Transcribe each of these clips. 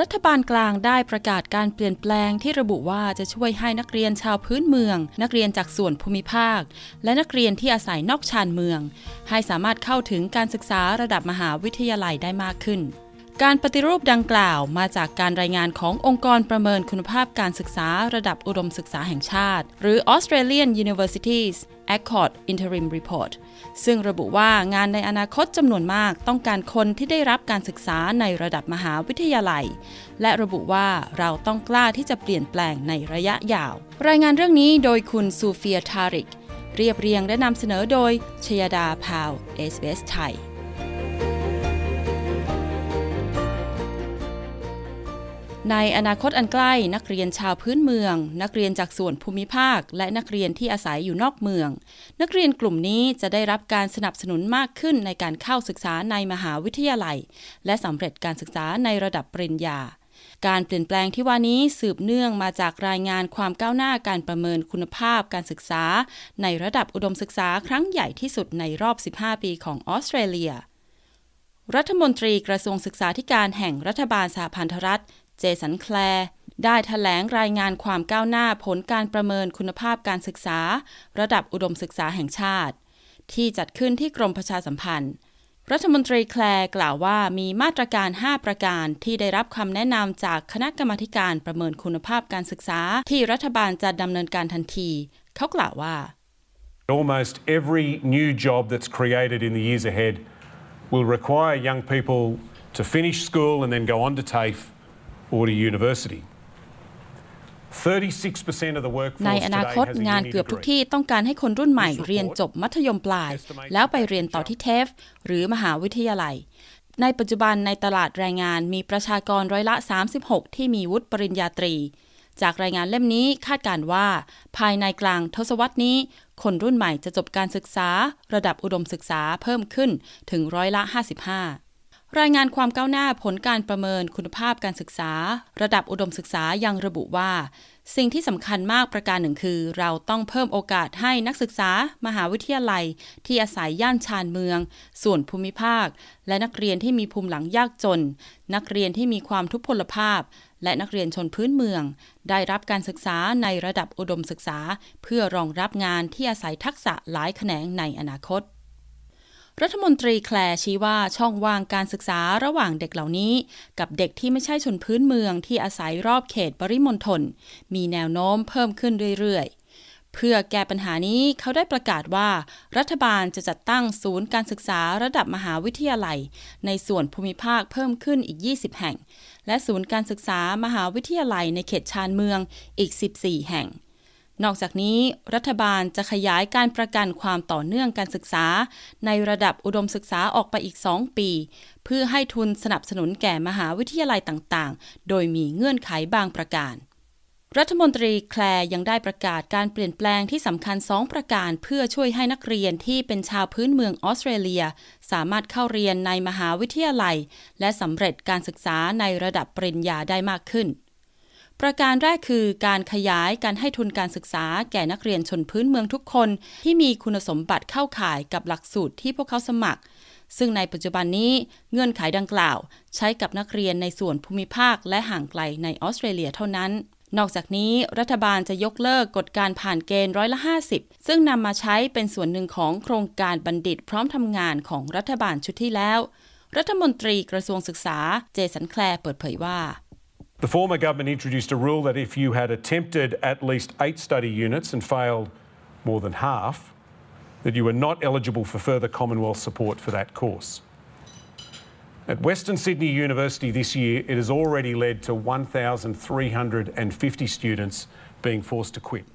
รัฐบาลกลางได้ประกาศการเปลี่ยนแปลงที่ระบุว่าจะช่วยให้นักเรียนชาวพื้นเมือง นักเรียนจากส่วนภูมิภาค และนักเรียนที่อาศัยนอกชานเมือง ให้สามารถเข้าถึงการศึกษาระดับมหาวิทยาลัยได้มากขึ้น การปฏิรูปดังกล่าวมาจากการรายงานขององค์กรประเมินคุณภาพการศึกษาระดับอุดมศึกษาแห่งชาติ หรือ Australian Universities Accord Interim Report ซึ่งระบุว่างานในอนาคตจำนวนมากต้องการคนที่ได้รับการศึกษาในระดับมหาวิทยาลัย และระบุว่าเราต้องกล้าที่จะเปลี่ยนแปลงในระยะยาว รายงานเรื่องนี้โดยคุณซูเฟียทาริก เรียบเรียงและนำเสนอโดยชยดาพาวเอสเสไทย ในอนาคตอันใกล้นักเรียนชาวพื้นเมือง นักเรียนจากส่วนภูมิภาค และนักเรียนที่อาศัยอยู่นอกเมือง นักเรียนกลุ่มนี้จะได้รับการสนับสนุนมากขึ้นในการเข้าศึกษาในมหาวิทยาลัย และสำเร็จการศึกษาในระดับปริญญา การเปลี่ยนแปลงที่ว่านี้สืบเนื่องมาจากรายงานความก้าวหน้าการประเมินคุณภาพการศึกษา ในระดับอุดมศึกษาครั้งใหญ่ที่สุดในรอบ 15 ปีของออสเตรเลียรัฐมนตรีกระทรวงศึกษาธิการแห่งรัฐบาลสหพันธรัฐ เจสันแคลร์ได้ถแถลงรายงานความก้าวหน้าผลการประเมินคุณภาพการศึกษา ระดับอุดมศึกษาแห่งชาติ ที่จัดขึ้นที่กรมประชาสัมพันธ์ รัฐมนตรีแคลร์กล่าวว่ามีมาตรการ 5 ประการที่ได้รับคำแนะนำจากคณะกรรมาการประเมินคุณภาพการศึกษา ที่รัฐบาลจะดำเนินการทันที เขากล่าวว่า Almost every new job that's created in the years ahead will require young people to finish school and then go on to TAFE or to university. ในอนาคตงานเกือบทุกที่ต้องการให้คนรุ่นใหม่เรียนจบมัธยมปลาย แล้วไปเรียนต่อที่เทฟ หรือมหาวิทยาลัย ในปัจจุบันในตลาดแรงงานมีประชากรร้อยละ 36 ที่มีวุฒิปริญญาตรี จากรายงานเล่มนี้คาดการว่า ภายในกลางทศวรรษนี้ คนรุ่นใหม่จะจบการศึกษา ระดับอุดมศึกษาเพิ่มขึ้นถึงร้อยละ 55 รายงานความก้าวหน้าผลการประเมินคุณภาพการศึกษา ระดับอุดมศึกษายังระบุว่า สิ่งที่สำคัญมากประการหนึ่งคือ เราต้องเพิ่มโอกาสให้นักศึกษา มหาวิทยาลัย ที่อาศัยย่านชานเมือง ส่วนภูมิภาค และนักเรียนที่มีภูมิหลังยากจน นักเรียนที่มีความทุพพลภาพ และนักเรียนชนพื้นเมือง ได้รับการศึกษาในระดับอุดมศึกษา เพื่อรองรับงานที่อาศัยทักษะหลายแขนงในอนาคต รัฐมนตรีแคลร์ชี้ว่าช่องว่างการศึกษาระหว่างเด็กเหล่านี้ กับเด็กที่ไม่ใช่ชนพื้นเมืองที่อาศัยรอบเขตปริมณฑลมีแนวโน้มเพิ่มขึ้นเรื่อยๆเพื่อแก้ปัญหานี้เขาได้ประกาศว่า รัฐบาลจะจัดตั้งศูนย์การศึกษาระดับมหาวิทยาลัย ในส่วนภูมิภาคเพิ่มขึ้นอีก 20 แห่ง และศูนย์การศึกษามหาวิทยาลัยในเขตชานเมืองอีก 14 แห่ง นอกจากนี้รัฐบาลจะขยายการประกันความต่อเนื่องการศึกษา ในระดับอุดมศึกษาออกไปอีก 2 ปี เพื่อให้ทุนสนับสนุนแก่มหาวิทยาลัยต่างๆ โดยมีเงื่อนไขบางประการรัฐมนตรีแคลยังได้ประกาศการเปลี่ยนแปลงที่สำคัญ 2 ประการ เพื่อช่วยให้นักเรียนที่เป็นชาวพื้นเมืองออสเตรเลีย สามารถเข้าเรียนในมหาวิทยาลัย และสำเร็จการศึกษาในระดับปริญญาได้มากขึ้น ประการแรกคือการขยายการให้ทุนการศึกษาแก่นักเรียนชนพื้นเมืองทุกคน ที่มีคุณสมบัติเข้าข่ายกับหลักสูตรที่พวกเขาสมัคร ซึ่งในปัจจุบันนี้เงื่อนไขดังกล่าว ใช้กับนักเรียนในส่วนภูมิภาคและห่างไกลในออสเตรเลียเท่านั้น นอกจากนี้รัฐบาลจะยกเลิกกฎการผ่านเกณฑ์ร้อยละ 50 ซึ่งนำมาใช้เป็นส่วนหนึ่งของโครงการบัณฑิตพร้อมทำงานของรัฐบาลชุดที่แล้ว รัฐมนตรีกระทรวงศึกษาเจสันแคลร์เปิดเผยว่า The former government introduced a rule that if you had attempted at least eight study units and failed more than half, that you were not eligible for further Commonwealth support for that course. At Western Sydney University this year, it has already led to 1,350 students being forced to quit.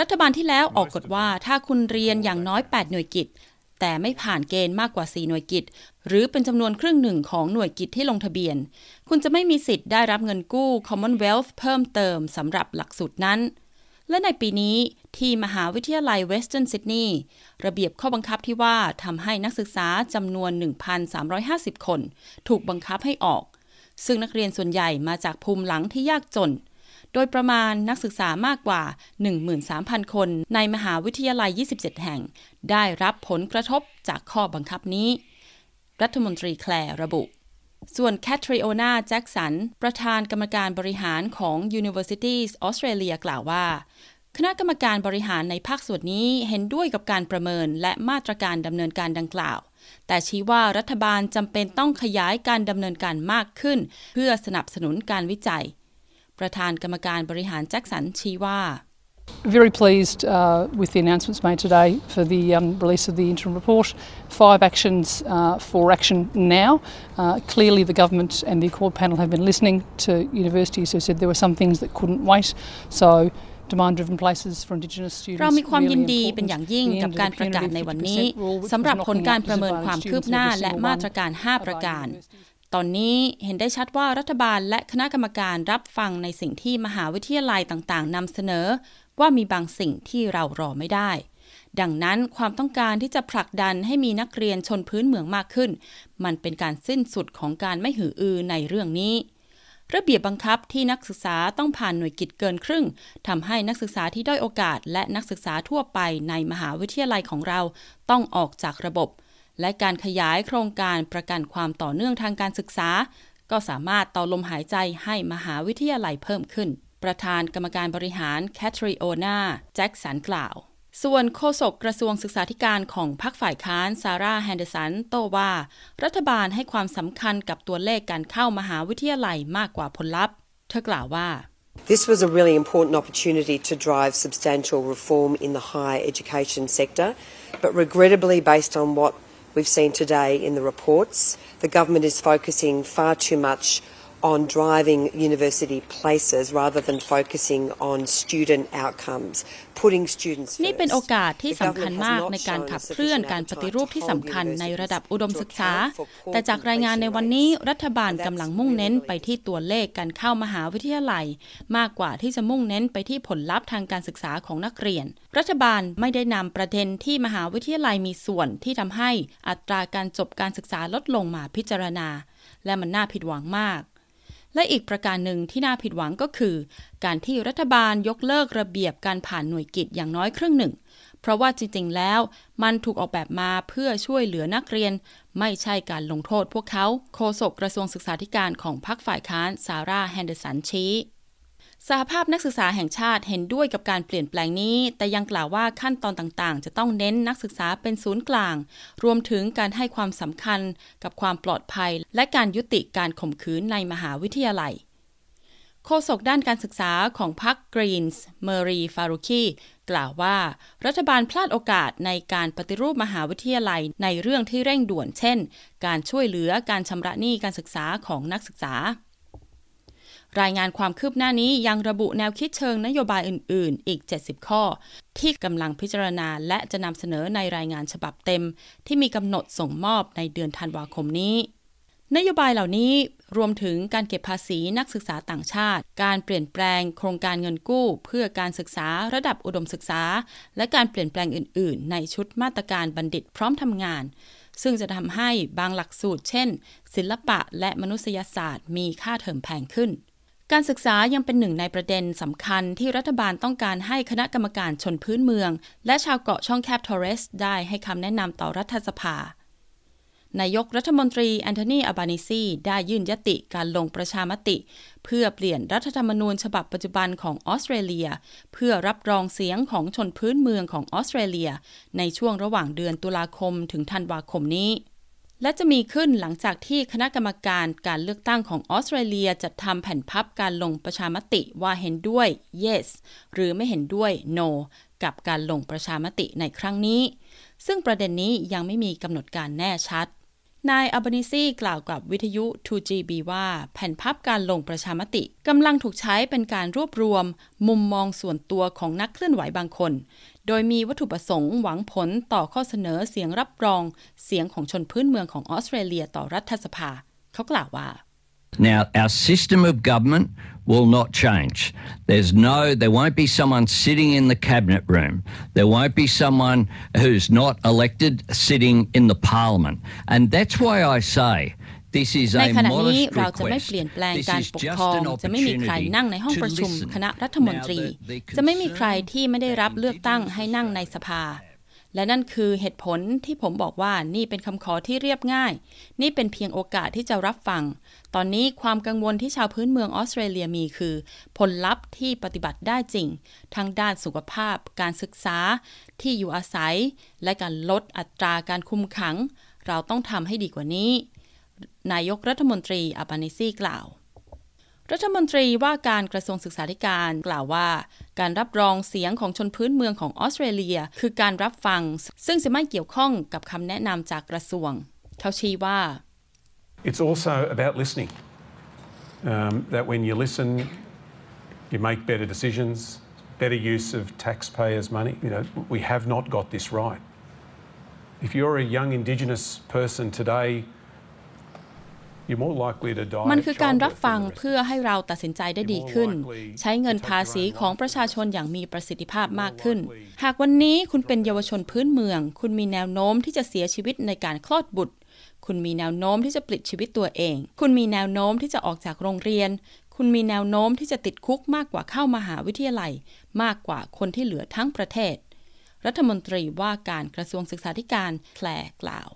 รัฐบาลที่แล้วออกกฎว่าถ้าคุณเรียนอย่างน้อย 8 หน่วยกิจ แต่ไม่ผ่านเกณฑ์มากกว่า 4 หน่วยกิจ หรือเป็นจำนวนครึ่งหนึ่งของหน่วยกิจที่ลงทะเบียน คุณจะไม่มีสิทธิ์ได้รับเงินกู้ Commonwealth เพิ่มเติมสำหรับหลักสูตรนั้น และในปีนี้ที่มหาวิทยาลัยเวสเทิร์นซิดนีย์ระเบียบข้อบังคับที่ว่าทำให้นักศึกษาจำนวน 1,350 คน ถูกบังคับให้ออก ซึ่งนักเรียนส่วนใหญ่มาจากภูมิหลังที่ยากจน โดยประมาณนักศึกษามากกว่า 13,000 คนในมหาวิทยาลัย 27 แห่ง ได้รับผลกระทบจากข้อบังคับนี้ รัฐมนตรีแคลร์ระบุ ส่วนแคทริโอนาแจ็กสัน ประธานกรรมการบริหารของ Universities Australia กล่าวว่าคณะกรรมการบริหารในภาคส่วนนี้เห็นด้วยกับการประเมินและมาตรการดำเนินการดังกล่าว แต่ชี้ว่ารัฐบาลจำเป็นต้องขยายการดำเนินการมากขึ้น เพื่อสนับสนุนการวิจัย ประธานกรรมการบริหารแจ็คสันชี้ว่า Very pleased uh, with the announcements made today for the um, release of the interim report. Five actions uh, for action now. Uh, clearly, the government and the Accord panel have been listening to universities who said there were some things that couldn't wait. So, demand-driven places for Indigenous students เรามีความยินดีเป็นอย่างยิ่งกับการประกาศในวันนี้สำหรับผลการประเมินความคืบหน้าและมาตรการ 5 ประการ ตอนนี้เห็นได้ชัดว่ารัฐบาลและคณะกรรมการรับฟังในสิ่งที่มหาวิทยาลัยต่างๆนำเสนอ ว่ามีบางสิ่งที่เรารอไม่ได้ ดังนั้นความต้องการที่จะผลักดันให้มีนักเรียนชนพื้นเมืองมากขึ้น มันเป็นการสิ้นสุดของการไม่หืออือในเรื่องนี้ ระเบียบบังคับที่นักศึกษาต้องผ่านหน่วยกิจเกินครึ่งทำให้นักศึกษาที่ด้อยโอกาส และนักศึกษาทั่วไปในมหาวิทยาลัยของเราต้องออกจากระบบ และการขยายโครงการประกันความต่อเนื่องทางการศึกษา ก็สามารถต่อลมหายใจให้มหาวิทยาลัยเพิ่มขึ้น ประธานกรรมการบริหารแคทริโอนาแจ็คสันกล่าว ส่วนโฆษกกระทรวงศึกษาธิการของพรรคฝ่ายค้านซาร่าแฮนเดอร์สันโต้ว่า รัฐบาลให้ความสำคัญกับตัวเลขการเข้ามหาวิทยาลัยมากกว่าผลลัพธ์ เธอกล่าวว่า This was a really important opportunity to drive substantial reform in the higher education sector, but regrettably, based on what we've seen today in the reports, the government is focusing far too much on driving university places rather than focusing on student outcomes, putting students นี่เป็นโอกาสที่สำคัญมากในการขับเคลื่อนการปฏิรูปที่สำคัญในระดับอุดมศึกษา แต่จากรายงานในวันนี้รัฐบาลกำลังมุ่งเน้นไปที่ตัวเลขการเข้ามหาวิทยาลัย มากกว่าที่จะมุ่งเน้นไปที่ผลลัพธ์ทางการศึกษาของนักเรียน รัฐบาลไม่ได้นำประเด็นที่มหาวิทยาลัยมีส่วนที่ทำให้อัตราการจบการศึกษาลดลงมาพิจารณา และมันน่าผิดหวังมาก และอีกประการหนึ่งที่น่าผิดหวังก็คือ การที่รัฐบาลยกเลิกระเบียบการผ่านหน่วยกิจอย่างน้อยครึ่งหนึ่ง เพราะว่าจริงๆแล้ว มันถูกออกแบบมาเพื่อช่วยเหลือนักเรียน ไม่ใช่การลงโทษพวกเขา โฆษกกระทรวงศึกษาธิการของพรรคฝ่ายค้านซาร่าแฮนเดอร์สันชี้ สหภาพนักศึกษาแห่งชาติเห็นด้วยกับการเปลี่ยนแปลงนี้ แต่ยังกล่าวว่าขั้นตอนต่างๆ จะต้องเน้นนักศึกษาเป็นศูนย์กลาง รวมถึงการให้ความสำคัญกับความปลอดภัย และการยุติการข่มขืนในมหาวิทยาลัยโฆษกด้านการศึกษาของพรรคกรีนส์เมอรีฟารุคีกล่าวว่า รัฐบาลพลาดโอกาสในการปฏิรูปมหาวิทยาลัยในเรื่องที่เร่งด่วนเช่น การช่วยเหลือการชำระหนี้การศึกษาของนักศึกษา รายงานความคืบหน้านี้ยังระบุแนวคิดเชิงนโยบายอื่น ๆ อีก 70 ข้อ ที่กำลังพิจารณาและจะนำเสนอในรายงานฉบับเต็ม ที่มีกำหนดส่งมอบในเดือนธันวาคมนี้ นโยบายเหล่านี้รวมถึงการเก็บภาษีนักศึกษาต่างชาติ การเปลี่ยนแปลงโครงการเงินกู้ เพื่อการศึกษาระดับอุดมศึกษา และการเปลี่ยนแปลงอื่น ๆ ในชุดมาตรการบัณฑิตพร้อมทำงานซึ่งจะทำให้บางหลักสูตร เช่น ศิลปะและมนุษยศาสตร์มีค่าเทอมแพงขึ้น การศึกษายังเป็นหนึ่งในประเด็นสำคัญที่รัฐบาลต้องการให้คณะกรรมการชนพื้นเมือง และชาวเกาะช่องแคบทอร์เรส ได้ให้คำแนะนำต่อรัฐสภานายกรัฐมนตรีแอนโทนีอัลบานีซีได้ยื่นญัตติการลงประชามติ เพื่อเปลี่ยนรัฐธรรมนูญฉบับปัจจุบันของออสเตรเลีย เพื่อรับรองเสียงของชนพื้นเมืองของออสเตรเลีย ในช่วงระหว่างเดือนตุลาคมถึงธันวาคมนี้ และจะมีขึ้นหลังจากที่คณะกรรมการการเลือกตั้งของออสเตรเลียจัดทำแผ่นพับการลงประชามติว่าเห็นด้วย yes หรือไม่เห็นด้วย no กับการลงประชามติในครั้งนี้ ซึ่งประเด็นนี้ยังไม่มีกำหนดการแน่ชัด นายอับานิซีกล่าวกับวิทยุ 2GB ว่าแผ่นพับการลงประชามติกำลังถูกใช้เป็นการรวบรวม มุมมองส่วนตัวของนักเคลื่อนไหวบางคน โดยมีวัตถุประสงค์หวังผลต่อข้อเสนอเสียงรับรอง เสียงของชนพื้นเมืองของออสเตรเลียต่อรัฐสภา เขากล่าวว่า Now, our system of government will not change. There's no, there won't be someone sitting in the cabinet room. There won't be someone who's not elected sitting in the parliament. And that's why I say ในขณะนี้เราจะไม่เปลี่ยนแปลงการปกครอง จะไม่มีใครนั่งในห้องประชุมคณะรัฐมนตรี จะไม่มีใครที่ไม่ได้รับเลือกตั้งให้นั่งในสภา และนั่นคือเหตุผลที่ผมบอกว่านี่เป็นคำขอที่เรียบง่าย นี่เป็นเพียงโอกาสที่จะรับฟัง ตอนนี้ความกังวลที่ชาวพื้นเมืองออสเตรเลียมีคือ ผลลัพธ์ที่ปฏิบัติได้จริง ทั้งด้านสุขภาพ การศึกษา ที่อยู่อาศัย และการลดอัตราการคุมขัง เราต้องทำให้ดีกว่านี้ นายกรัฐมนตรีอาบานิซีกล่าว รัฐมนตรีว่าการกระทรวงศึกษาธิการกล่าวว่า การรับรองเสียงของชนพื้นเมืองของออสเตรเลีย คือการรับฟัง ซึ่งจะไม่เกี่ยวข้องกับคำแนะนำจากกระทรวง เขาชี้ว่า It's also about listening. Um, that when you listen, you make better decisions, better use of taxpayers' money. You know, we have not got this right. If you're a young Indigenous person today มันคือการรับฟังเพื่อให้เราตัดสินใจได้ดีขึ้น ใช้เงินภาษีของประชาชนอย่างมีประสิทธิภาพมากขึ้น หากวันนี้คุณเป็นเยาวชนพื้นเมือง คุณมีแนวโน้มที่จะเสียชีวิตในการคลอดบุตร คุณมีแนวโน้มที่จะปลิดชีวิตตัวเอง คุณมีแนวโน้มที่จะออกจากโรงเรียน คุณมีแนวโน้มที่จะติดคุกมากกว่าเข้ามาหาวิทยาลัย มากกว่าคนที่เหลือทั้งประเทศ รัฐมนตรีว่าการกระทรวงศึกษาธิการแคลกล่าว